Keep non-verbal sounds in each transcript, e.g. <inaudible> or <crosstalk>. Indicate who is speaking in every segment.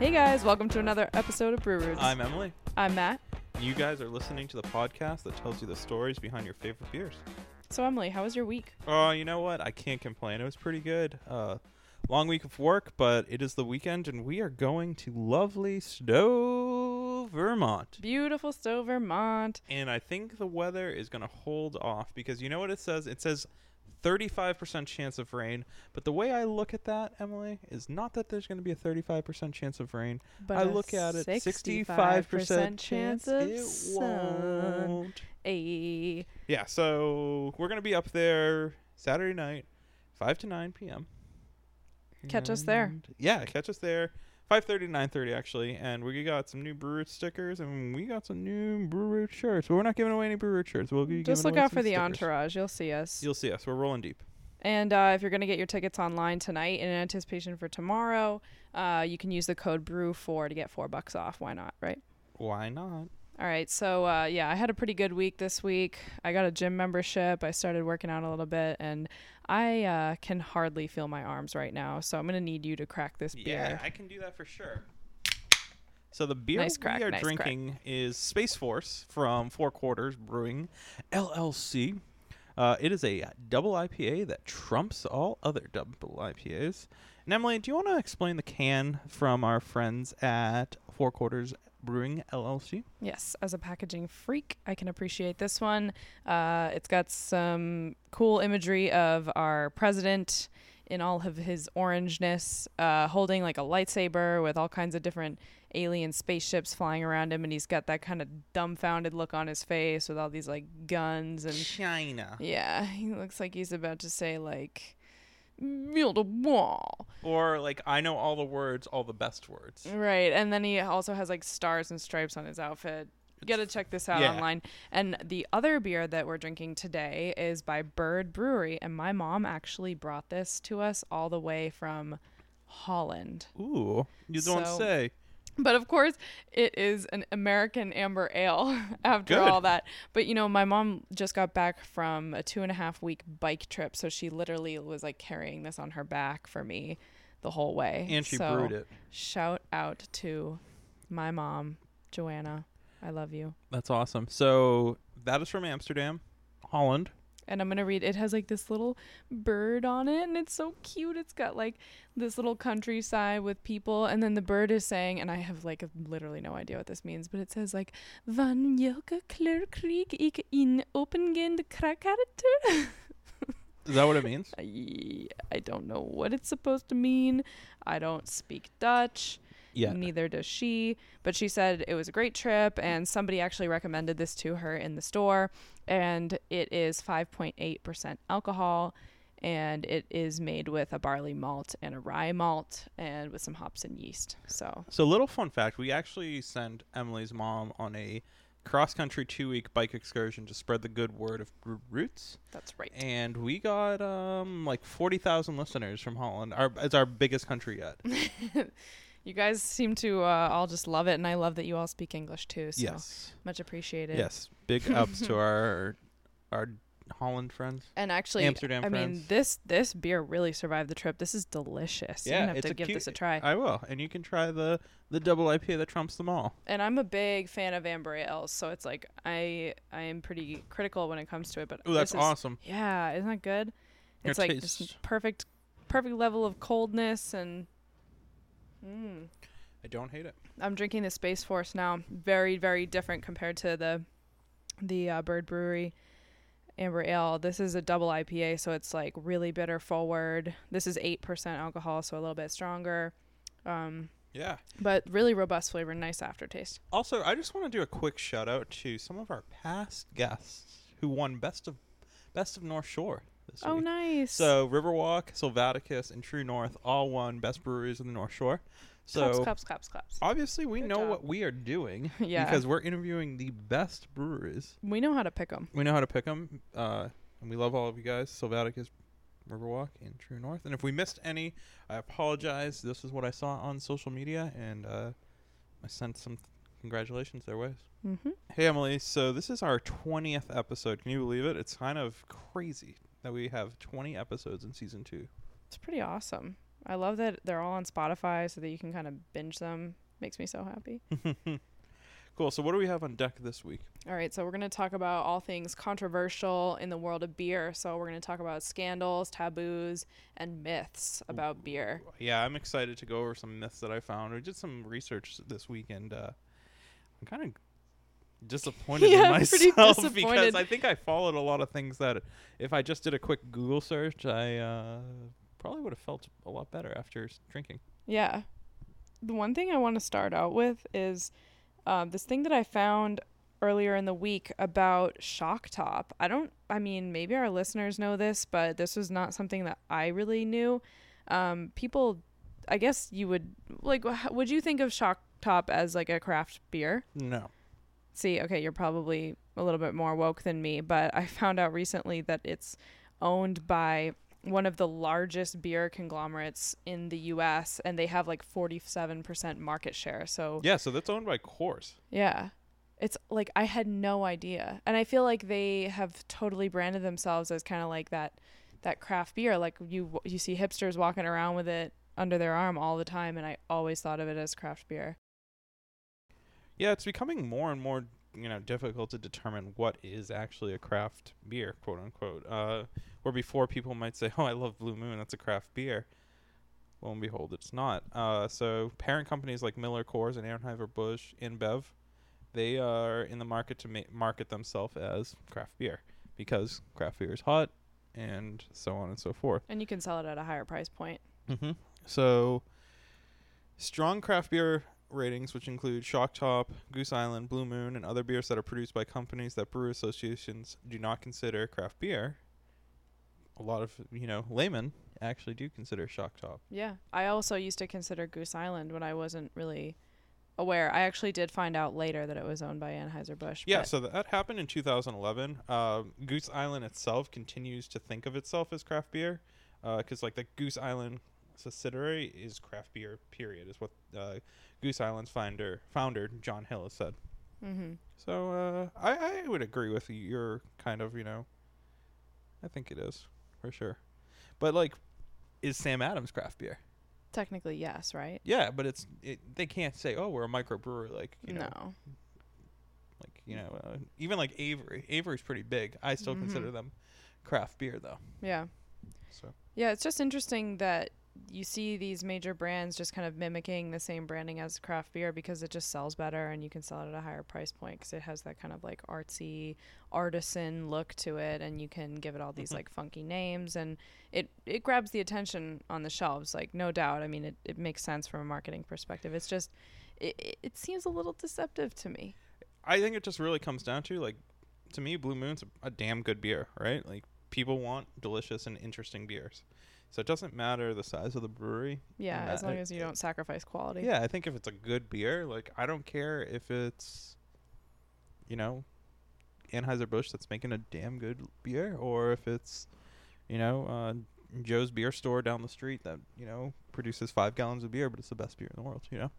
Speaker 1: Hey guys, welcome to another episode of Brew Roots.
Speaker 2: I'm Emily.
Speaker 1: I'm Matt.
Speaker 2: You guys are listening to the podcast that tells you the stories behind your favorite beers.
Speaker 1: So Emily, how was your week?
Speaker 2: Oh, you know what? I can't complain. It was pretty good. Uh, long week of work, but it is the weekend, and we are going to lovely Stowe, Vermont.
Speaker 1: Beautiful Stowe, Vermont.
Speaker 2: And I think the weather is going to hold off because you know what it says? It says 35% chance of rain. But the way I look at that, Emily, is not that there's going to be a 35% chance of rain.
Speaker 1: But
Speaker 2: I look at it 65%
Speaker 1: 65% chance of
Speaker 2: it
Speaker 1: sun.
Speaker 2: won't. Yeah, so we're gonna be up there Saturday night, five to nine p.m.
Speaker 1: Catch us there.
Speaker 2: Yeah, catch us there. Five thirty to nine thirty actually, and we got some new Brew stickers, and we got some new Brew shirts. But we're not giving away any Brew shirts. We'll be giving
Speaker 1: just
Speaker 2: look
Speaker 1: out for the
Speaker 2: stickers.
Speaker 1: entourage. You'll see us.
Speaker 2: You'll see us. We're rolling deep.
Speaker 1: And uh, if you're going to get your tickets online tonight in anticipation for tomorrow, uh, you can use the code BREW4 to get four bucks off. Why not, right?
Speaker 2: Why not?
Speaker 1: All right, so uh, yeah, I had a pretty good week this week. I got a gym membership. I started working out a little bit, and I uh, can hardly feel my arms right now. So I'm gonna need you to crack this beer. Yeah.
Speaker 2: I can do that for sure. So the beer
Speaker 1: Nice crack,
Speaker 2: we are
Speaker 1: nice crack.
Speaker 2: drinking is Space Force from Four Quarters Brewing, LLC. Uh, it is a double IPA that trumps all other double IPAs. And Emily, do you want to explain the can from our friends at Four Quarters Brewing LLC?
Speaker 1: Yes, as a packaging freak, I can appreciate this one. Uh, it's got some cool imagery of our president in all of his orangeness, uh, holding like a lightsaber with all kinds of different alien spaceships flying around him, and he's got that kind of dumbfounded look on his face with all these like guns and
Speaker 2: China.
Speaker 1: yeah, he looks like he's about to say like build a wall.
Speaker 2: Or like I know all the words, all the best words.
Speaker 1: Right, and then he also has like stars and stripes on his outfit. You gotta check this out
Speaker 2: yeah.
Speaker 1: online. And the other beer that we're drinking today is by Bird Brewery, and my mom actually brought this to us all the way from Holland.
Speaker 2: Ooh, you don't
Speaker 1: So-
Speaker 2: say.
Speaker 1: But of course, it is an American amber ale <laughs> after
Speaker 2: Good.
Speaker 1: all that. But you know, my mom just got back from a two and a half week bike trip, so she literally was like carrying this on her back for me the whole way.
Speaker 2: And she
Speaker 1: So,
Speaker 2: brewed it.
Speaker 1: Shout out to my mom, Joanna. I love you.
Speaker 2: That's awesome. So that is from Amsterdam, Holland.
Speaker 1: And I'm gonna read. It has like this little bird on it, and it's so cute. It's got like this little countryside with people, and then the bird is saying, and I have like literally no idea what this means, but it says like Van Jelke kleur kreeg ik in opengende krakkareter. <laughs>
Speaker 2: Is that what it means?
Speaker 1: I, I don't know what it's supposed to mean. I don't speak Dutch.
Speaker 2: Yeah.
Speaker 1: Neither does she. But she said it was a great trip, and somebody actually recommended this to her in the store. And it is 5.8% alcohol, and it is made with a barley malt and a rye malt, and with some hops and yeast. So,
Speaker 2: So, little fun fact: we actually sent Emily's mom on a cross-country two-week bike excursion to spread the good word of Roots,
Speaker 1: that's right.
Speaker 2: and we got um like forty thousand listeners from Holland. Our it's our biggest country yet. <laughs>
Speaker 1: you guys seem to uh, all just love it, and I love that you all speak English too. So,
Speaker 2: yes,
Speaker 1: much appreciated.
Speaker 2: yes. Big ups to <laughs> our our Holland friends.
Speaker 1: And actually,
Speaker 2: Amsterdam
Speaker 1: I mean, this this beer really survived the trip. This is delicious. You're
Speaker 2: Yeah,
Speaker 1: gonna have to
Speaker 2: a
Speaker 1: give
Speaker 2: cute-
Speaker 1: this a try.
Speaker 2: I will, and you can try the the double IPA that trumps them all.
Speaker 1: and I'm a big fan of amber ales, so it's like I I am pretty critical when it comes to it. But
Speaker 2: Oh, that's
Speaker 1: is-
Speaker 2: awesome.
Speaker 1: Yeah, isn't that good?
Speaker 2: Your
Speaker 1: It's like just perfect perfect level of coldness and. Mm.
Speaker 2: I don't hate it.
Speaker 1: I'm drinking the Space Force now. Very very different compared to the the uh, Bird Brewery amber ale. This is a double IPA, so it's like really bitter forward. This is eight percent alcohol, so a little bit stronger. Um,
Speaker 2: Yeah.
Speaker 1: but really robust flavor, nice aftertaste.
Speaker 2: Also, I just want to do a quick shout out to some of our past guests who won best of best of North Shore this
Speaker 1: Oh,
Speaker 2: week.
Speaker 1: nice.
Speaker 2: So Riverwalk, Silvaticus, and True North all won best breweries in the North Shore. So
Speaker 1: claps, claps, claps, claps.
Speaker 2: obviously we
Speaker 1: Good
Speaker 2: know
Speaker 1: job.
Speaker 2: what we are doing <laughs>
Speaker 1: Yeah.
Speaker 2: because we're interviewing the best breweries.
Speaker 1: We know how to pick them.
Speaker 2: We know how to pick them, uh, and we love all of you guys. Silvaticus, Riverwalk, and True North. And if we missed any, I apologize. This is what I saw on social media, and uh, I sent some congratulations their ways.
Speaker 1: Mm-hmm.
Speaker 2: Hey Emily, so this is our 20th episode. Can you believe it? It's kind of crazy that we have 20 episodes in season 2.
Speaker 1: It's pretty awesome. I love that they're all on Spotify so that you can kind of binge them. Makes me so happy. <laughs>
Speaker 2: cool. So what do we have on deck this week?
Speaker 1: All right, so we're going to talk about all things controversial in the world of beer. So we're going to talk about scandals, taboos, and myths about beer.
Speaker 2: Yeah, I'm excited to go over some myths that I found. We did some research this weekend. Uh, I'm kind of <laughs> disappointed
Speaker 1: Yeah,
Speaker 2: in myself <laughs> because. I think I followed a lot of things that if I just did a quick Google search, I uh, probably would have felt a lot better after drinking.
Speaker 1: Yeah. The one thing I want to start out with is um, this thing that I found earlier in the week about Shock Top. I don't, I mean, maybe our listeners know this, but this was not something that I really knew. Um, people, I guess you would, like, would you think of Shock Top as like a craft beer?
Speaker 2: No.
Speaker 1: See, okay, you're probably a little bit more woke than me, but I <laughs> found out recently that it's owned by one of the largest beer conglomerates in the US and they have like 47% market share. So,
Speaker 2: Yeah, so that's owned by Coors.
Speaker 1: yeah. It's like I had no idea. And I feel like they have totally branded themselves as kind of like that that craft beer like you you see hipsters walking around with it under their arm all the time and I always thought of it as craft beer.
Speaker 2: Yeah, it's becoming more and more, you know, difficult to determine what is actually a craft beer, quote unquote. Uh, where before people might say, "Oh, I love Blue Moon, that's a craft beer." Lo and behold, it's not. Uh, so parent companies like Miller Coors and Anheuser Busch, InBev, they are in the market to ma- market themselves as craft beer because craft beer is hot, and so on and so forth.
Speaker 1: And you can sell it at a higher price point.
Speaker 2: Mm-hmm. So, strong craft beer ratings, which include Shock Top, Goose Island, Blue Moon, and other beers that are produced by companies that brewer associations do not consider craft beer. A lot of you know laymen actually do consider Shock Top.
Speaker 1: Yeah. I also used to consider Goose Island when I wasn't really aware. I actually did find out later that it was owned by Anheuser-Busch.
Speaker 2: Yeah, so that happened in 2011. Uh, Goose Island itself continues to think of itself as craft beer, because like the Goose Island subsidiary is craft beer. Period is what uh, Goose Island's founder founder John Hall has said.
Speaker 1: Mhm.
Speaker 2: So uh, I I would agree with your kind of you know. I think it is for sure, but like, is Sam Adams craft beer?
Speaker 1: Technically, yes, right?
Speaker 2: Yeah, but it's it, they can't say oh we're a microbrewer like you know
Speaker 1: no.
Speaker 2: like you know uh, even like Avery Avery's pretty big. I still consider
Speaker 1: Mhm.
Speaker 2: them craft beer though.
Speaker 1: Yeah.
Speaker 2: So
Speaker 1: Yeah, it's just interesting that you see these major brands just kind of mimicking the same branding as craft beer because it just sells better and you can sell it at a higher price point because it has that kind of like artsy artisan look to it and you can give it all these
Speaker 2: Mhm.
Speaker 1: like funky names and it it grabs the attention on the shelves like no doubt i mean it, it makes sense from a marketing perspective it's just it, it- it seems a little deceptive to me
Speaker 2: I think it just really comes down to like to me Blue Moon's a, a damn good beer, right? Like people want delicious and interesting beers. So it doesn't matter the size of the brewery.
Speaker 1: yeah as long as you don't sacrifice quality
Speaker 2: Yeah, I think if it's a good beer, like I don't care if it's, you know, Anheuser Busch that's making a damn good beer, or if it's, you know, uh, Joe's beer store down the street that you know produces five gallons of beer, but it's the best beer in the world. You know.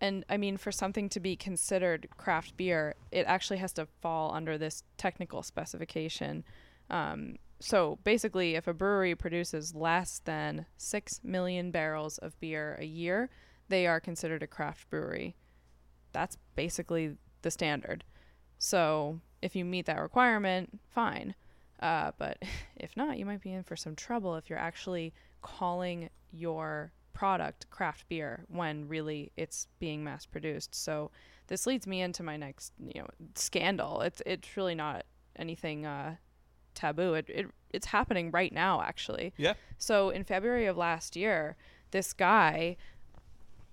Speaker 1: And I mean, for something to be considered craft beer, it actually has to fall under this technical specification. Um, so basically, if a brewery produces less than 6 million barrels of beer a year, they are considered a craft brewery. That's basically the standard. So if you meet that requirement, fine. Uh, but <laughs> if not, you might be in for some trouble if you're actually calling your product craft beer when really it's being mass produced. So this leads me into my next, you know, scandal. It's it's really not anything uh, taboo. It, it it's happening right now actually.
Speaker 2: Yeah.
Speaker 1: So in February of last year, this guy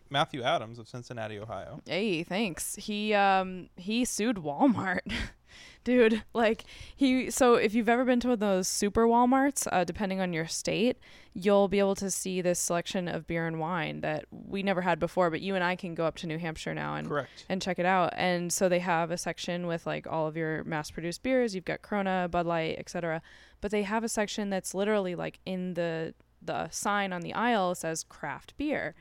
Speaker 2: Matthew Adams of Cincinnati, Ohio.
Speaker 1: Hey, thanks. He um he sued Walmart. <laughs> Dude, like he so if you've ever been to one of those super Walmarts, uh, depending on your state, you'll be able to see this selection of beer and wine that we never had before, but you and I can go up to New Hampshire now and
Speaker 2: Correct.
Speaker 1: and check it out. And so they have a section with like all of your mass-produced beers. You've got Corona, Bud Light, etc. But they have a section that's literally like in the the sign on the aisle says craft beer,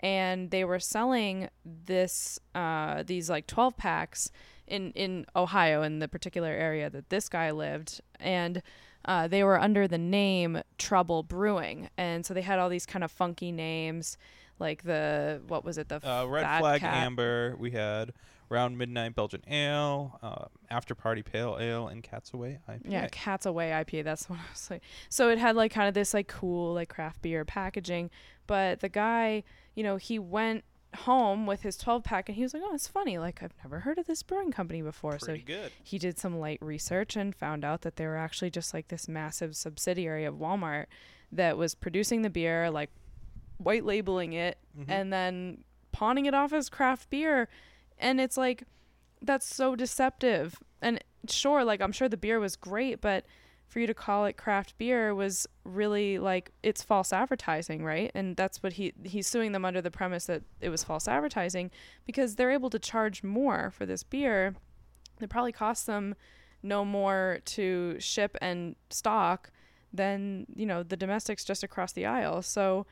Speaker 1: and they were selling this uh, these like 12 packs in in Ohio in the particular area that this guy lived and. uh, they were under the name Trouble Brewing, and so they had all these kind of funky names, like the what was it the
Speaker 2: Uh, Red Flag
Speaker 1: Cat.
Speaker 2: Amber. We had Round Midnight Belgian Ale, uh, After Party Pale Ale, and Cat's Away IPA.
Speaker 1: Yeah, Cat's Away IPA. That's what I was like. So it had like kind of this like cool like craft beer packaging, but the guy, you know, he went home with his 12 pack and he was like, "Oh, it's funny. Like I've never heard of this brewing company before."
Speaker 2: Pretty
Speaker 1: so
Speaker 2: good.
Speaker 1: he did some light research and found out that they were actually just like this massive subsidiary of Walmart that was producing the beer, like white labeling it
Speaker 2: Mhm.
Speaker 1: and then pawning it off as craft beer. And it's like, that's so deceptive. And sure, like, I'm sure the beer was great, but for you to call it craft beer was really like it's false advertising, right? And that's what he he's suing them under the premise that it was false advertising because they're able to charge more for this beer. It probably costs them no more to ship and stock than you know the domestics just across the aisle. So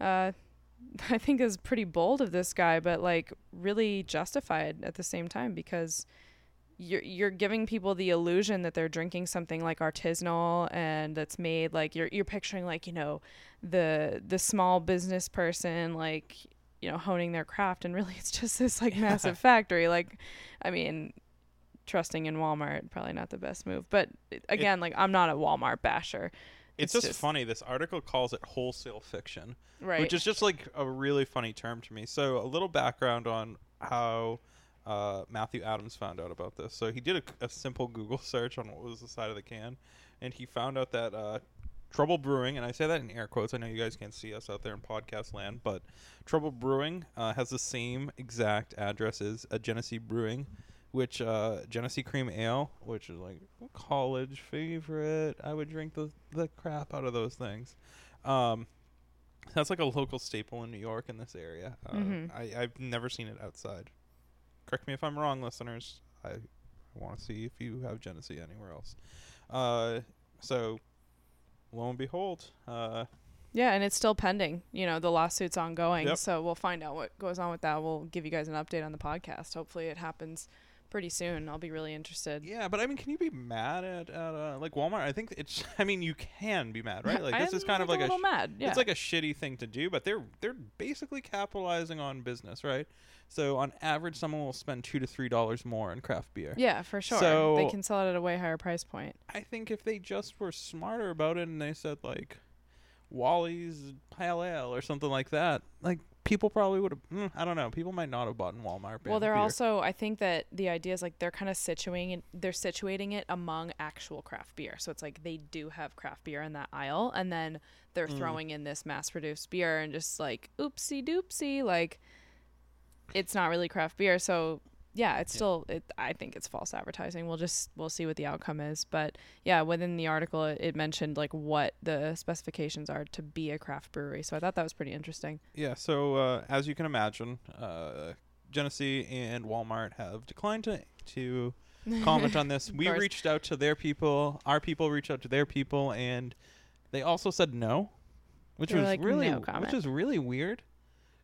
Speaker 1: uh, <laughs> I think is pretty bold of this guy, but like really justified at the same time because you're you're giving people the illusion that they're drinking something like artisanal and that's made like you're you're picturing like you know the the small business person like you know honing their craft and really <laughs> it's just this like massive factory. Like I mean trusting in Walmart probably not the best move but again like I'm not a Walmart basher
Speaker 2: It's,
Speaker 1: It's
Speaker 2: just,
Speaker 1: just-
Speaker 2: funny. This article calls it wholesale fiction,
Speaker 1: right
Speaker 2: which is just like a really funny term to me. So, a little background on how uh, Matthew Adams found out about this. So, he did a, a simple Google <laughs> search on what was the side of the can, and he found out that uh, Trouble Brewing, and I say that in air quotes. I know you guys can't see us out there in podcast land, but Trouble Brewing uh, has the same exact address as a Genesee Brewing, which uh, Genesee Cream Ale, which is like a college favorite. I would drink the the crap out of those things. Um, that's like a local staple in New York in this area. Uh,
Speaker 1: Mhm.
Speaker 2: I, I've never seen it outside. Correct me if I'm wrong, listeners. I want to see if you have Genesee anywhere else. Uh, so, lo and behold, uh,
Speaker 1: Yeah, and it's still pending. You know, the lawsuit's ongoing.
Speaker 2: Yep.
Speaker 1: So we'll find out what goes on with that. We'll give you guys an update on the podcast. Hopefully it happens pretty soon. I'll be really interested.
Speaker 2: yeah. But I mean, can you be mad at, at uh, like Walmart? I think it's. <laughs> I mean, you can be mad, right? <laughs> Like this is kind of like
Speaker 1: a
Speaker 2: sh-
Speaker 1: mad. Yeah.
Speaker 2: It's like a shitty thing to do, but they're they're basically capitalizing on business, right? So on average, someone will spend two to three dollars more in craft beer.
Speaker 1: yeah, for sure.
Speaker 2: So-
Speaker 1: they can sell it at a way higher price point.
Speaker 2: I think if they just were smarter about it and they said like Wally's Pale Ale or something like that, like people probably would have. Mm, I don't know. People might not have bought in Walmart.
Speaker 1: Well, they're
Speaker 2: beer.
Speaker 1: also. I think that the idea is like they're kind of situating it. They're situating it among actual craft beer. So it's like they do have craft beer in that aisle, and then they're
Speaker 2: Mm.
Speaker 1: throwing in this mass-produced beer, and just like oopsie doopsie, like it's not really craft beer. So yeah, it's
Speaker 2: Yeah.
Speaker 1: still. It, I think it's false advertising. We'll just we'll see what the outcome is. But yeah, within the article, it, it mentioned like what the specifications are to be a craft brewery. So I thought that was pretty interesting.
Speaker 2: Yeah. So uh, as you can imagine, uh, Genesee and Walmart have declined to to <laughs> comment on this. We reached out to their people. Our people reached out to their people, and they also said no, which
Speaker 1: They were
Speaker 2: was
Speaker 1: like,
Speaker 2: really
Speaker 1: "No
Speaker 2: which
Speaker 1: comment."
Speaker 2: is really weird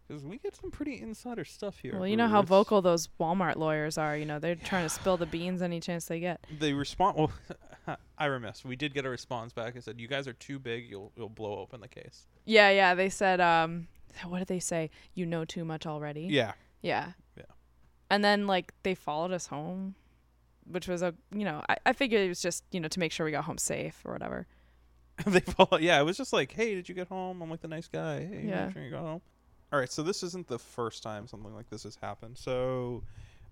Speaker 2: because we get some pretty insider stuff here.
Speaker 1: Well, you know how vocal those Walmart lawyers are. You know, they're trying to spill the beans any chance they get.
Speaker 2: They respond. Well, <laughs> I remiss. We did get a response back. It said, "You guys are too big. You'll you'll blow open the case."
Speaker 1: Yeah, yeah. They said, um, what did they say? You know too much already.
Speaker 2: Yeah.
Speaker 1: Yeah.
Speaker 2: Yeah.
Speaker 1: And then like they followed us home, which was a you know I, I figured it was just you know to make sure we got home safe or whatever. <laughs>
Speaker 2: they follow. Yeah, it was just like, "Hey, did you get home?" I'm like the nice guy. Hey,
Speaker 1: Yeah.
Speaker 2: make sure you got home. All right, so this isn't the first time something like this has happened. So,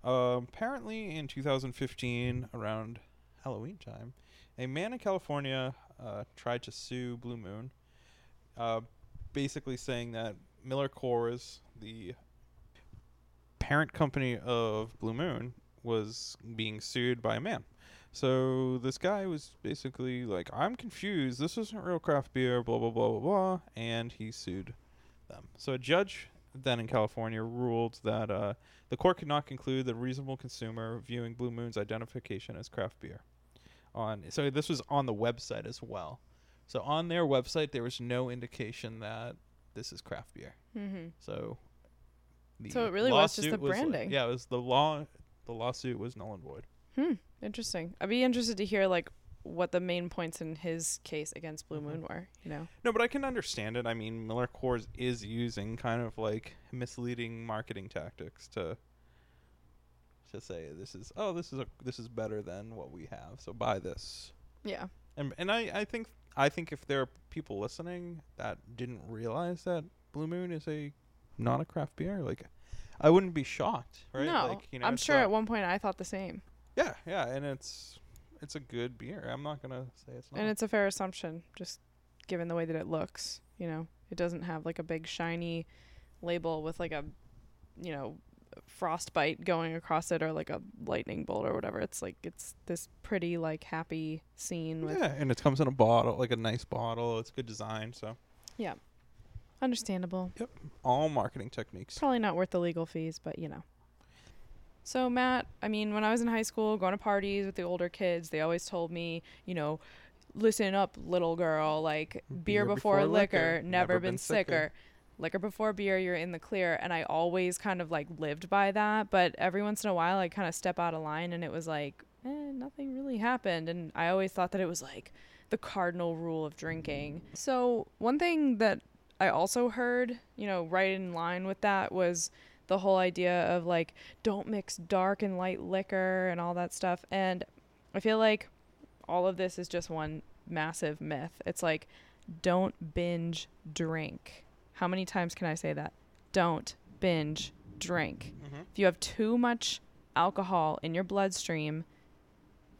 Speaker 2: um, apparently in 2015, around Halloween time, a man in California uh, tried to sue Blue Moon, uh, basically saying that Miller Coors, the parent company of Blue Moon, was being sued by a man. So this guy was basically like, "I'm confused. This isn't real craft beer." Blah blah blah blah blah, and he sued them. So a judge then in California ruled that uh, the court could not conclude the reasonable consumer viewing Blue Moon's identification as craft beer. On so this was on the website as well. So on their website there was no indication that this is craft beer.
Speaker 1: Mm-hmm.
Speaker 2: So the
Speaker 1: So it really was just the
Speaker 2: lawsuit like-
Speaker 1: branding.
Speaker 2: yeah, it was the law. The lawsuit was null and void.
Speaker 1: Hmm. Interesting. I'd be interested to hear like what the main points in his case against Blue
Speaker 2: Mhm.
Speaker 1: Moon were. You know.
Speaker 2: No, but I can understand it. I mean, Miller Coors is using kind of like misleading marketing tactics to to say this is oh this is a this is better than what we have, so buy this.
Speaker 1: Yeah.
Speaker 2: And and I I think I think if there are people listening that didn't realize that Blue Moon is a not a craft beer, like I wouldn't be shocked, right?
Speaker 1: No,
Speaker 2: like, you know,
Speaker 1: I'm sure at one point I thought the same,
Speaker 2: Yeah, yeah, and it's it's a good beer. I'm not gonna say it's not.
Speaker 1: and it's a fair assumption, just given the way that it looks. You know, it doesn't have like a big shiny label with like a, you know, frostbite going across it or like a lightning bolt or whatever. It's like it's this pretty like happy scene with
Speaker 2: yeah, and it comes in a bottle, like a nice bottle. It's good design, so Yeah,
Speaker 1: understandable.
Speaker 2: Yep, all marketing techniques.
Speaker 1: Probably not worth the legal fees, but you know. So Matt, I mean, when I was in high school, going to parties with the older kids, they always told me, you know, listen up, little girl, like beer, before, liquor, never, been, sicker. Liquor before beer, you're in the clear, and I always kind of like lived by that. But every once in a while, I kind of step out of line, and it was like, eh, nothing really happened. And I always thought that it was like the cardinal rule of drinking. So one thing that I also heard, you know, right in line with that was the whole idea of like don't mix dark and light liquor and all that stuff. And I feel like all of this is just one massive myth. It's like don't binge drink. How many times can I say that? Don't binge drink.
Speaker 2: Mm-hmm.
Speaker 1: If you have too much alcohol in your bloodstream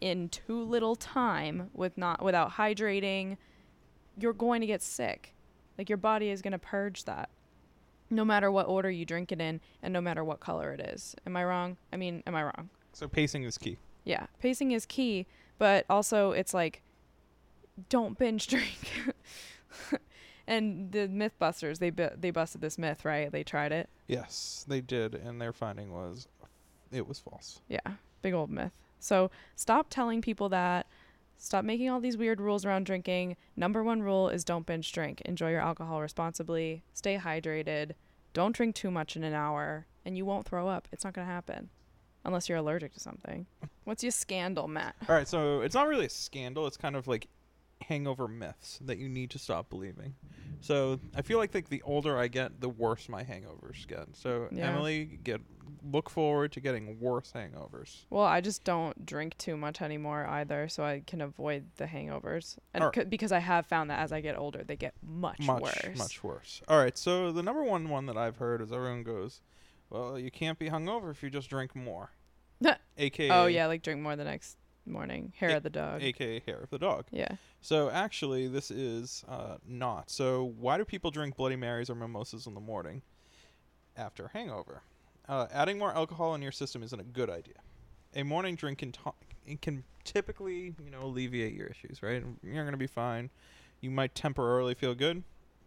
Speaker 1: in too little time with not without hydrating, you're going to get sick. Like your body is going to purge that. No matter what order you drink it in and no matter what color it is. Am I wrong? I mean, am I wrong?
Speaker 2: So pacing is key.
Speaker 1: Yeah, pacing is key, but also it's like don't binge <laughs> drink. and the Mythbusters, they bu- they busted this myth, right? They tried it.
Speaker 2: Yes, they did, and their finding was it was false.
Speaker 1: Yeah, big old myth. So stop telling people that. Stop making all these weird rules around drinking. Number one rule is don't binge drink. Enjoy your alcohol responsibly. Stay hydrated. Don't drink too much in an hour, and you won't throw up. It's not going to happen. Unless you're allergic to something. What's your scandal, Matt?
Speaker 2: All right, so it's not really a scandal. It's kind of like hangover myths that you need to stop believing. So I feel like like the older I get, the worse my hangovers get. So
Speaker 1: Yeah.
Speaker 2: Emily, get look forward to getting worse hangovers.
Speaker 1: Well, I just don't drink too much anymore either, so I can avoid the hangovers. And c- because I have found that as I get older, they get much,
Speaker 2: much
Speaker 1: worse.
Speaker 2: much worse. All right, so the number one one that I've heard is everyone goes, well, you can't be hungover if you just drink more. <laughs> AKA
Speaker 1: Oh yeah, like drink more the next morning. Hair
Speaker 2: A-
Speaker 1: of the dog.
Speaker 2: AKA hair of the dog.
Speaker 1: yeah.
Speaker 2: So actually, this is uh, not. So why do people drink Bloody Marys or mimosas in the morning after hangover? Uh, adding more alcohol in your system isn't a good idea. A morning drink can to- it can typically, you know, alleviate your issues, right? You're gonna be fine. You might temporarily feel good,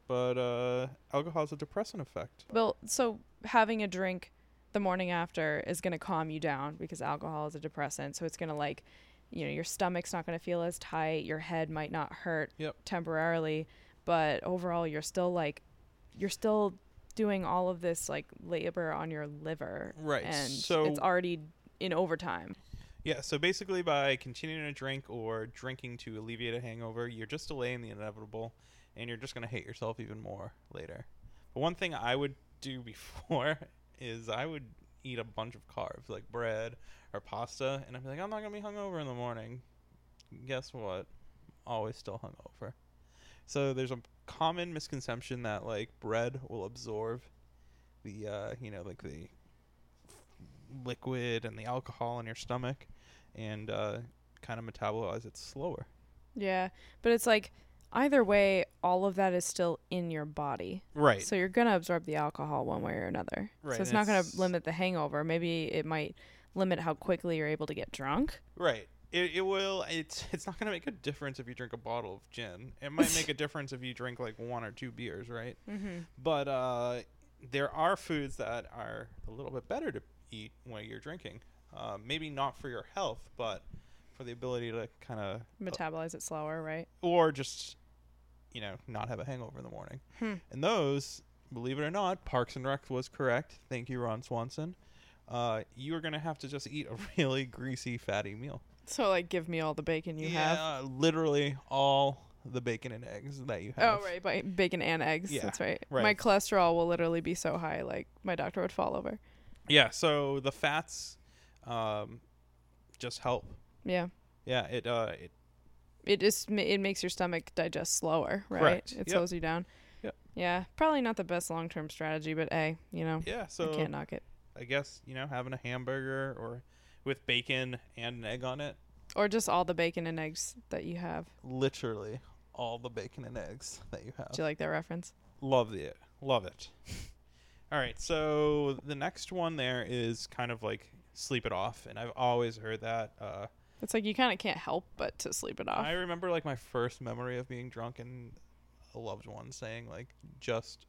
Speaker 2: but uh, alcohol has a depressant effect.
Speaker 1: Well, so having a drink the morning after is going to calm you down because alcohol is a depressant. So it's going to like, you know, your stomach's not going to feel as tight. Your head might not hurt
Speaker 2: Yep.
Speaker 1: temporarily, but overall, you're still like, you're still doing all of this like labor on your liver,
Speaker 2: Right.
Speaker 1: and
Speaker 2: so
Speaker 1: it's already in overtime.
Speaker 2: Yeah, so basically by continuing to drink or drinking to alleviate a hangover, you're just delaying the inevitable and you're just going to hate yourself even more later. But one thing I would do <laughs> before is I would eat a bunch of carbs like bread or pasta and be like I'm not to be hungover in the morning. Guess what? Always still hungover. So there's a common misconception that like bread will absorb the uh, you know like the liquid and the alcohol in your stomach and uh, kind of metabolize it slower.
Speaker 1: Yeah, but it's like either way, all of that is still in your body.
Speaker 2: Right.
Speaker 1: So you're gonna absorb the alcohol one way or another.
Speaker 2: Right,
Speaker 1: So it's not gonna limit the hangover. Maybe it might limit how quickly you're able to get drunk.
Speaker 2: right. It, it will. It's it's not gonna make a difference if you drink a bottle of gin. It might make a <laughs> difference if you drink like one or two beers, right?
Speaker 1: Mm-hmm.
Speaker 2: But uh, there are foods that are a little bit better to eat when you're drinking. Uh, maybe not for your health, but for the ability to kind of
Speaker 1: Metabolize it slower, right?
Speaker 2: or just you know not have a hangover in the morning.
Speaker 1: Hmm.
Speaker 2: And those, believe it or not, Parks and Rec was correct. Thank you, Ron Swanson. Uh, you are going to have to just eat a <laughs> really greasy, fatty meal.
Speaker 1: So like, give me all the bacon you have.
Speaker 2: yeah, literally all the bacon and eggs that you have.
Speaker 1: Oh right, by bacon and eggs.
Speaker 2: Yeah,
Speaker 1: That's right.
Speaker 2: right.
Speaker 1: My cholesterol will literally be so high, like my doctor would fall over.
Speaker 2: Yeah, so the fats um just help.
Speaker 1: Yeah.
Speaker 2: Yeah, it uh it
Speaker 1: It just it makes your stomach digest slower, right?
Speaker 2: Correct.
Speaker 1: It
Speaker 2: Yep.
Speaker 1: slows you down.
Speaker 2: Yep.
Speaker 1: Yeah, probably not the best long term strategy, but hey, you know,
Speaker 2: yeah, so
Speaker 1: can't knock it.
Speaker 2: I guess, you know, having a hamburger or with bacon and an egg on it,
Speaker 1: Or just all the bacon and eggs that you have.
Speaker 2: literally all the bacon and eggs that you have.
Speaker 1: Do you like that reference?
Speaker 2: Love it. Love it. <laughs> All right, so the next one there is kind of like sleep it off, and I've always heard that. Uh,
Speaker 1: It's like you kind of can't help but to sleep it off.
Speaker 2: I remember like my first memory of being drunk and a loved one saying like just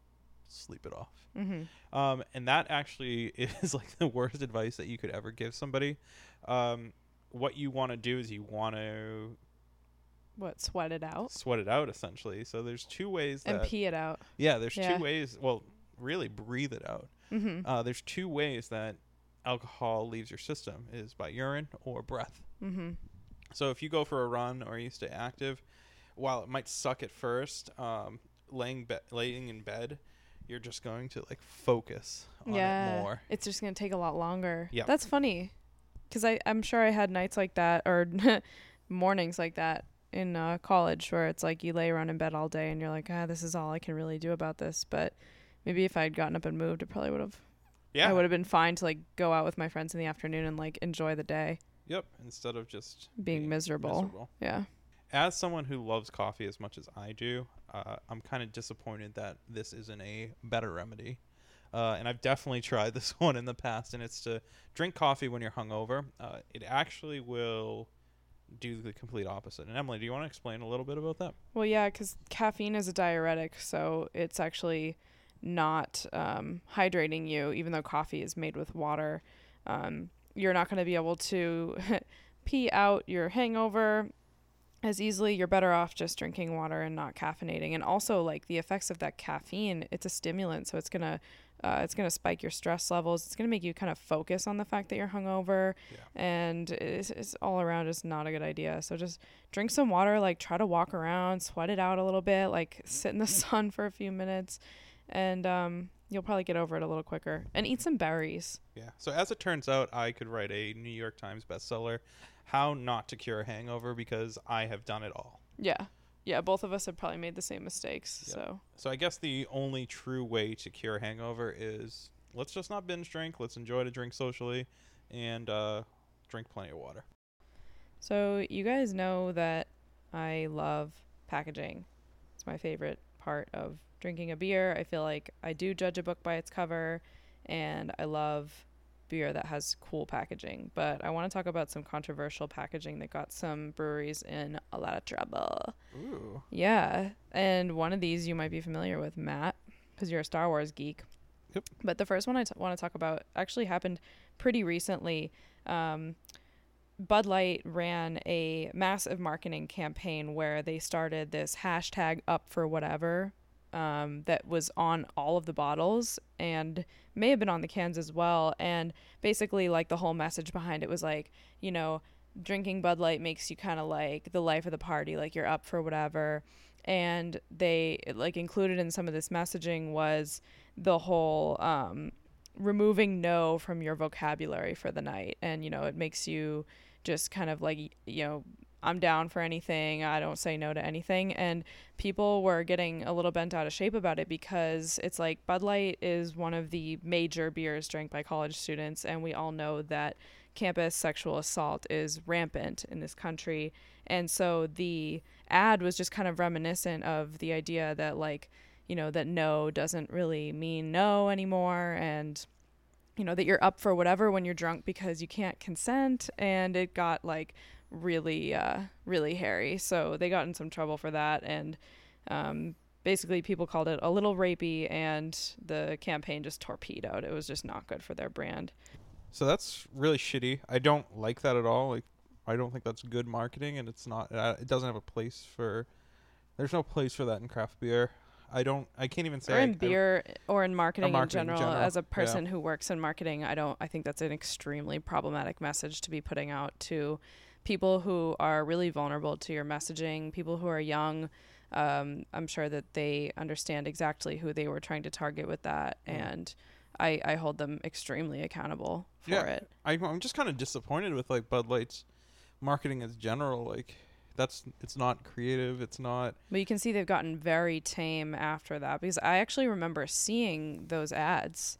Speaker 2: sleep it off.
Speaker 1: mm-hmm.
Speaker 2: Um, and that actually <laughs> is like the worst advice that you could ever give somebody. Um, what you want to do is you want to
Speaker 1: What sweat it out
Speaker 2: sweat it out essentially. So there's two ways that
Speaker 1: and pee it out.
Speaker 2: yeah, there's
Speaker 1: Yeah.
Speaker 2: two ways. Well, really breathe it out.
Speaker 1: Mm-hmm.
Speaker 2: Uh, there's two ways that alcohol leaves your system is by urine or breath.
Speaker 1: Mm-hmm.
Speaker 2: So if you go for a run or you stay active, while it might suck at first, um, laying be- laying in bed, you're just going to like focus on
Speaker 1: yeah,
Speaker 2: it more.
Speaker 1: it's just gonna take a lot longer.
Speaker 2: Yeah,
Speaker 1: that's funny, because I I'm sure I had nights like that or <laughs> mornings like that in uh, college where it's like you lay around in bed all day and you're like, ah, this is all I can really do about this. But maybe if I'd gotten up and moved, it probably would have.
Speaker 2: Yeah.
Speaker 1: I would have been fine to like go out with my friends in the afternoon and like enjoy the day,
Speaker 2: Yep. Instead of just
Speaker 1: being miserable.
Speaker 2: miserable.
Speaker 1: Yeah.
Speaker 2: As someone who loves coffee as much as I do, uh, I'm kind of disappointed that this isn't a better remedy. Uh, and I've definitely <laughs> tried this one in the past, and it's to drink coffee when you're hungover. Uh, it actually will do the complete opposite. And Emily, do you want to explain a little bit about that?
Speaker 1: Well, yeah, because caffeine is a diuretic, so it's actually not um, hydrating you, even though coffee is made with water. Um, you're not going to be able to <laughs> pee out your hangover as easily. You're better off just drinking water and not caffeinating. And also, like the effects of that caffeine, it's a stimulant, so it's gonna uh, it's gonna spike your stress levels. It's gonna make you kind of focus on the fact that you're hungover,
Speaker 2: Yeah.
Speaker 1: and it's, it's all around just not a good idea. So just drink some water, like try to walk around, sweat it out a little bit, like sit in the <laughs> sun for a few minutes, and um, you'll probably get over it a little quicker. And eat some berries.
Speaker 2: Yeah. So as it turns out, I could write a New York Times bestseller, "How Not to Cure a Hangover," because I have done it all.
Speaker 1: Yeah, yeah. Both of us have probably made the same mistakes.
Speaker 2: Yep.
Speaker 1: So
Speaker 2: So I guess the only true way to cure a hangover is let's just not binge drink. Let's enjoy to drink socially, and uh, drink plenty of water.
Speaker 1: So you guys know that I love packaging. It's my favorite part of drinking a beer. I feel like I do judge a book by its cover and I love beer that has cool packaging. But I want to talk about some controversial packaging that got some breweries in a lot of trouble.
Speaker 2: Ooh.
Speaker 1: Yeah, and one of these you might be familiar with, Matt, because you're a Star Wars geek.
Speaker 2: Yep.
Speaker 1: But the first one I t- want to talk about actually happened pretty recently. Um, Bud Light ran a massive marketing campaign where they started this hashtag up for whatever um, that was on all of the bottles and may have been on the cans as well. And basically, like the whole message behind it was like, you know, drinking Bud Light makes you kind of like the life of the party, like you're up for whatever. And they like included in some of this messaging was the whole um, removing no from your vocabulary for the night, and you know it makes you just kind of like you know I'm down for anything. I don't say no to anything. And people were getting a little bent out of shape about it because it's like Bud Light is one of the major beers drank by college students. And we all know that campus sexual assault is rampant in this country. And so the ad was just kind of reminiscent of the idea that, like, you know, that no doesn't really mean no anymore. And you know that you're up for whatever when you're drunk because you can't consent and it got like really uh really hairy so they got in some trouble for that and um basically people called it a little rapey and the campaign just torpedoed it was just not good for their brand
Speaker 2: So that's really shitty. I don't like that at all. Like, I don't think that's good marketing, and it's not. Uh, it doesn't have a place for. There's no place for that in craft beer. I don't. I can't even say.
Speaker 1: or in
Speaker 2: I-
Speaker 1: beer or in marketing,
Speaker 2: marketing
Speaker 1: in,
Speaker 2: in
Speaker 1: general,
Speaker 2: general,
Speaker 1: as a
Speaker 2: yeah.
Speaker 1: person who works in marketing i don't i think that's an extremely problematic message to be putting out to people who are really vulnerable to your messaging, people who are young. Um, I'm sure that they understand exactly who they were trying to target with that,
Speaker 2: Mm.
Speaker 1: and I, I hold them extremely accountable for
Speaker 2: Yeah.
Speaker 1: it.
Speaker 2: I, I'm just kind of disappointed with like Bud Light's marketing as general. Like, that's it's not creative. It's not.
Speaker 1: But you can see they've gotten very tame after that because I actually remember seeing those ads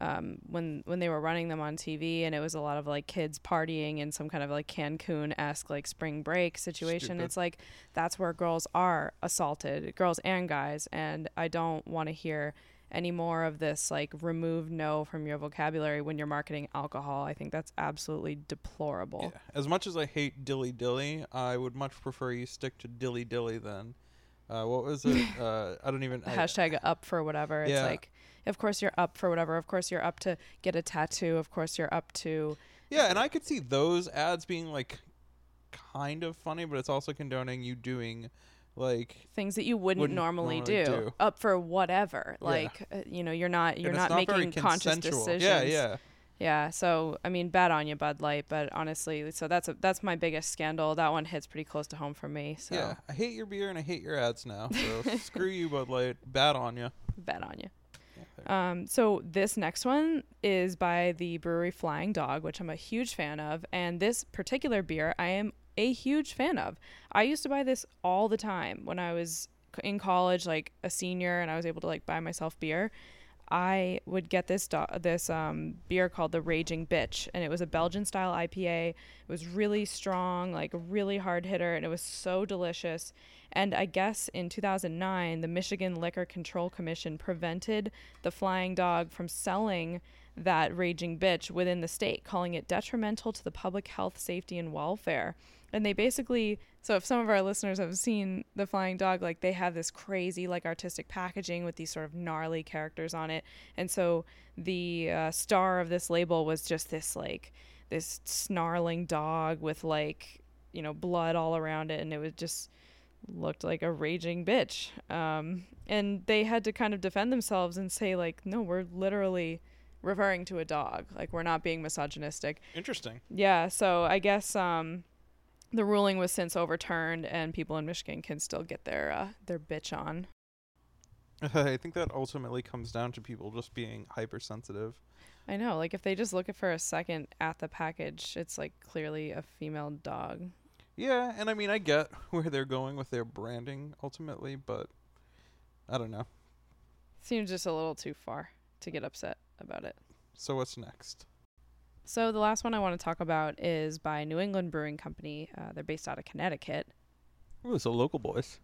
Speaker 1: um, when when they were running them on TV, and it was a lot of like kids partying in some kind of like Cancun esque like spring break situation.
Speaker 2: Stupid.
Speaker 1: It's like that's where girls are assaulted, girls and guys, and I don't want to hear any more of this like remove no from your vocabulary when you're marketing alcohol. I think that's absolutely deplorable.
Speaker 2: Yeah. As much as I hate dilly dilly, I would much prefer you stick to dilly dilly than. Uh, what was it? <laughs> uh, I don't even. I-
Speaker 1: hashtag up for whatever. It's
Speaker 2: Yeah.
Speaker 1: like, of course you're up for whatever. Of course you're up to get a tattoo. Of course you're up to.
Speaker 2: Yeah, and I could see those ads being like kind of funny, but it's also condoning you doing like
Speaker 1: Things that you wouldn't,
Speaker 2: Wouldn't
Speaker 1: normally,
Speaker 2: normally
Speaker 1: do.
Speaker 2: do.
Speaker 1: up for whatever.
Speaker 2: Yeah.
Speaker 1: Like uh, you know, you're not you're not,
Speaker 2: not
Speaker 1: making conscious decisions.
Speaker 2: Yeah, yeah.
Speaker 1: Yeah, So I mean, bad on you, Bud Light. But honestly, so that's a, that's my biggest scandal. That one hits pretty close to home for me. So
Speaker 2: Yeah, I hate your beer and I hate your ads now. So <laughs> screw you, Bud Light. Bad on you.
Speaker 1: bad on you. Um, so this next one is by the brewery Flying Dog, which I'm a huge fan of, and this particular beer I am a huge fan of. I used to buy this all the time when I was in college, like a senior, and I was able to like buy myself beer. I would get this do- this um, beer called the Raging Bitch, and it was a Belgian style IPA. It was really strong, like really hard hitter, and it was so delicious. And I guess in 2009, the Michigan Liquor Control Commission prevented the Flying Dog from selling that Raging Bitch within the state, calling it detrimental to the public health, safety, and welfare. And they basically, so if some of our listeners have seen the Flying Dog, like they have this crazy, like artistic packaging with these sort of gnarly characters on it. And so the uh, star of this label was just this, like, this snarling dog with, like, you know, blood all around it. And it was just looked like a raging bitch. Um, and they had to kind of defend themselves and say, like, no, we're literally referring to a dog. Like, we're not being misogynistic.
Speaker 2: Interesting.
Speaker 1: Yeah, so I guess um, the ruling was since overturned, and people in Michigan can still get their uh, their bitch on. <laughs>
Speaker 2: I think that ultimately comes down to people just being hypersensitive.
Speaker 1: I know, like if they just look at for a second at the package, it's like clearly a female dog.
Speaker 2: Yeah, and I mean I get <laughs> where they're going with their branding ultimately, but I don't know.
Speaker 1: Seems just a little too far to get upset about it.
Speaker 2: So what's next?
Speaker 1: So the last one I want to talk about is by New England Brewing Company. Uh, they're based out of Connecticut.
Speaker 2: Ooh, it's a local boys.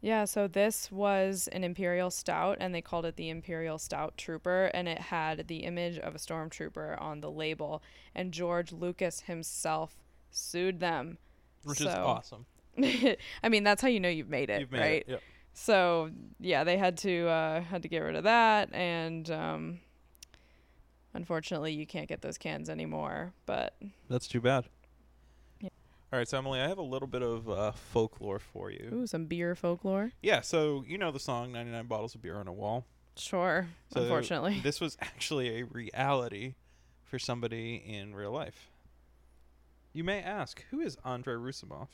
Speaker 1: Yeah, so this was an Imperial Stout, and they called it the Imperial Stout Trooper, and it had the image of a stormtrooper on the label. And George Lucas himself sued them.
Speaker 2: Which is awesome. <laughs>
Speaker 1: I mean, that's how you know you've made it,
Speaker 2: You've made
Speaker 1: right?
Speaker 2: it. Yep.
Speaker 1: So yeah, they had to uh, had to get rid of that, and um, unfortunately, you can't get those cans anymore. But
Speaker 2: That's too bad.
Speaker 1: Yeah.
Speaker 2: All right, so Emily, I have a little bit of uh, folklore for you.
Speaker 1: ooh, some beer folklore.
Speaker 2: Yeah, so you know the song 99 Bottles of Beer on a Wall.
Speaker 1: Sure.
Speaker 2: So
Speaker 1: unfortunately,
Speaker 2: This was actually a reality for somebody in real life. You may ask, who is Andre Roussimoff?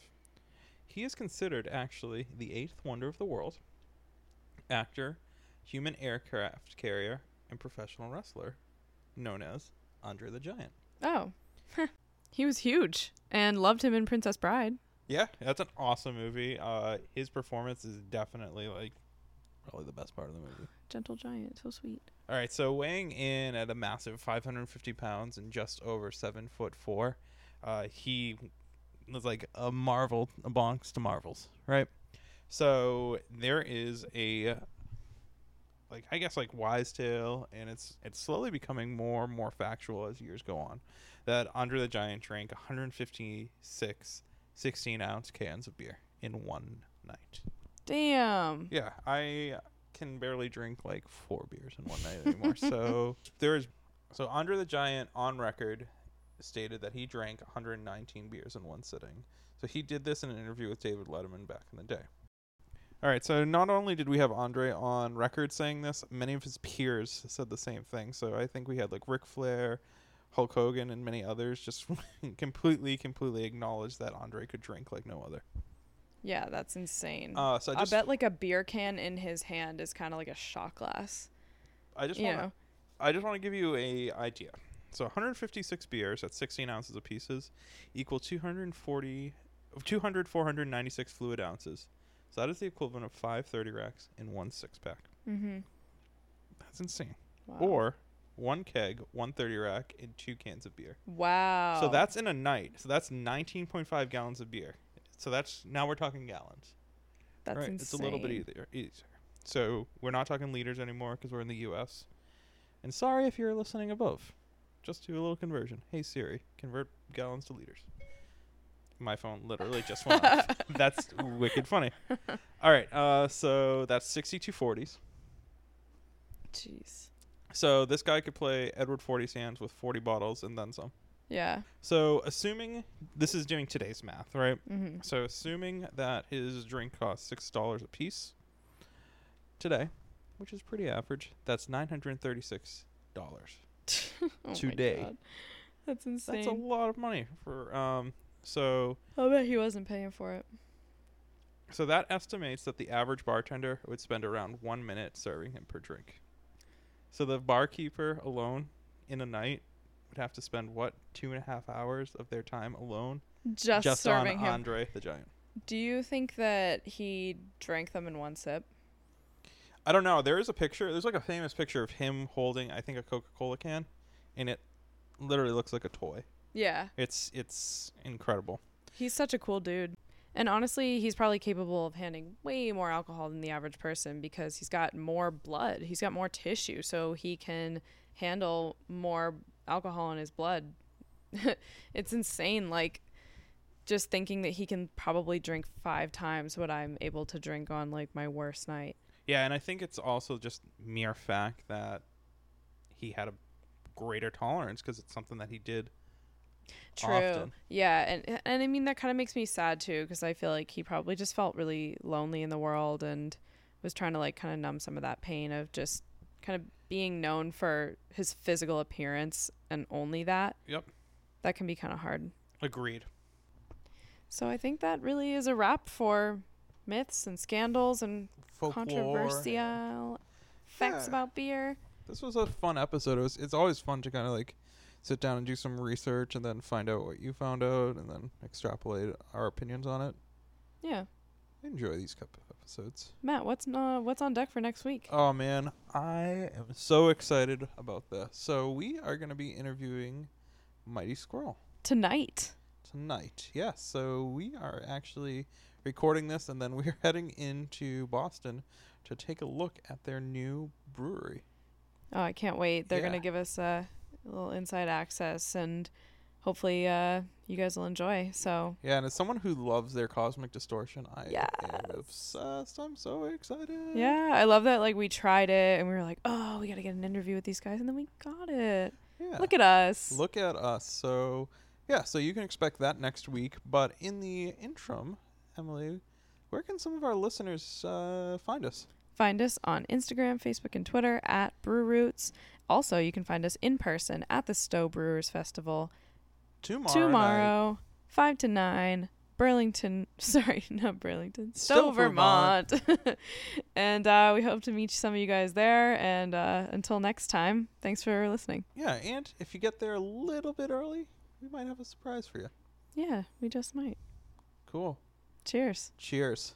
Speaker 2: He is considered actually the eighth wonder of the world, actor, human aircraft carrier, and professional wrestler, known as Andre the Giant.
Speaker 1: oh, <laughs> he was huge, and loved him in Princess Bride.
Speaker 2: Yeah, that's an awesome movie. Uh, his performance is definitely like probably the best part of the movie.
Speaker 1: Gentle giant, so sweet.
Speaker 2: All right, so weighing in at a massive 550 pounds and just over seven foot four, uh, he was like a marvel amongst to marvels, right? So there is a like I guess like wise tale, and it's it's slowly becoming more and more factual as years go on. That Andre the Giant drank 156 16 ounce cans of beer in one night.
Speaker 1: Damn.
Speaker 2: Yeah, I can barely drink like four beers in one night anymore. so <laughs> there's so Andre the Giant on record stated that he drank 119 beers in one sitting. So he did this in an interview with David Letterman back in the day. All right, so not only did we have Andre on record saying this, many of his peers said the same thing. So I think we had like Ric Flair, Hulk Hogan and many others just <laughs> completely, completely acknowledged that Andre could drink like no other.
Speaker 1: Yeah, that's insane.
Speaker 2: Uh, so I
Speaker 1: I bet like a beer can in his hand is kind of like a shot glass.
Speaker 2: I just want to. I just want to give you a idea. So 156 beers at 16 ounces of pieces equal 240, 200, 496 fluid ounces. So that is the equivalent of five 30 racks in one six pack.
Speaker 1: Mm-hmm.
Speaker 2: That's insane.
Speaker 1: Wow.
Speaker 2: Or one keg, one 30 rack, and two cans of beer.
Speaker 1: wow.
Speaker 2: So that's in a night. So that's 19.5 gallons of beer. So that's now we're talking gallons.
Speaker 1: that's
Speaker 2: right?
Speaker 1: insane.
Speaker 2: It's a little bit easier. easier. So we're not talking liters anymore because we're in the U.S. And sorry if you're listening above. Just do a little conversion. Hey Siri, convert gallons to liters. My phone literally just went off. <laughs> That's wicked funny. All right, uh, so that's 62 40s.
Speaker 1: Jeez.
Speaker 2: So this guy could play Edward 40 Hands with 40 bottles and then some.
Speaker 1: Yeah.
Speaker 2: So assuming this is doing today's math, right?
Speaker 1: Mm-hmm.
Speaker 2: So assuming that his drink costs six dollars a piece today, which is pretty average, that's nine hundred and thirty-six dollars. <laughs>
Speaker 1: oh my
Speaker 2: Today.
Speaker 1: God. That's insane.
Speaker 2: That's a lot of money for um. So
Speaker 1: I bet he wasn't paying for it.
Speaker 2: so that estimates that the average bartender would spend around one minute serving him per drink. So the barkeeper alone in a night would have to spend what two and a half hours of their time alone
Speaker 1: Just, serving
Speaker 2: on
Speaker 1: him.
Speaker 2: Andre the Giant.
Speaker 1: Do you think that he drank them in one sip?
Speaker 2: I don't know. There is a picture. There's like a famous picture of him holding, I think, a Coca-Cola can, and it literally looks like a toy.
Speaker 1: Yeah.
Speaker 2: It's it's incredible.
Speaker 1: He's such a cool dude. And honestly, he's probably capable of handling way more alcohol than the average person because he's got more blood. He's got more tissue, so he can handle more alcohol in his blood. <laughs> it's insane. Like, just thinking that he can probably drink five times what I'm able to drink on, like, my worst night.
Speaker 2: Yeah, and I think it's also just mere fact that he had a greater tolerance because it's something that he did.
Speaker 1: True.
Speaker 2: Often.
Speaker 1: Yeah, and and I mean that kind of makes me sad too because I feel like he probably just felt really lonely in the world and was trying to like kind of numb some of that pain of just kind of being known for his physical appearance and only that.
Speaker 2: Yep.
Speaker 1: That can be kind of hard.
Speaker 2: Agreed.
Speaker 1: So I think that really is a wrap for myths and scandals and
Speaker 2: Folklore.
Speaker 1: controversial facts
Speaker 2: Yeah.
Speaker 1: about beer.
Speaker 2: This was a fun episode. It was, it's always fun to kind of like sit down and do some research and then find out what you found out and then extrapolate our opinions on it.
Speaker 1: Yeah.
Speaker 2: I enjoy these couple of episodes.
Speaker 1: Matt, what's uh, what's on deck for next week?
Speaker 2: Oh man, I am so excited about this. So we are going to be interviewing Mighty Squirrel
Speaker 1: Tonight.
Speaker 2: tonight. Yes, so we are actually recording this and then we're <laughs> heading into Boston to take a look at their new brewery.
Speaker 1: Oh, I can't wait. They're
Speaker 2: Yeah.
Speaker 1: going to give us uh, a little inside access and hopefully uh, you guys will enjoy. So,
Speaker 2: Yeah, and as someone who loves their cosmic distortion, I
Speaker 1: Yes.
Speaker 2: am obsessed. I'm so excited.
Speaker 1: yeah, I love that like we tried it and we were like, "Oh, we got to get an interview with these guys." And then we got it.
Speaker 2: Yeah.
Speaker 1: Look at us.
Speaker 2: Look at us. So, yeah, so you can expect that next week. But in the interim, Emily, where can some of our listeners uh, find us?
Speaker 1: Find us on Instagram, Facebook, and Twitter at Brew Roots. Also, you can find us in person at the Stowe Brewers Festival
Speaker 2: Tomorrow.
Speaker 1: tomorrow, 5 to 9, Burlington. <laughs> Sorry, not Burlington. Stowe,
Speaker 2: Stowe,
Speaker 1: Vermont. <laughs> and uh, we hope to meet some of you guys there. And uh, until next time, thanks for listening.
Speaker 2: Yeah, and if you get there a little bit early, we might have a surprise for you.
Speaker 1: Yeah, we just might.
Speaker 2: Cool.
Speaker 1: Cheers.
Speaker 2: Cheers.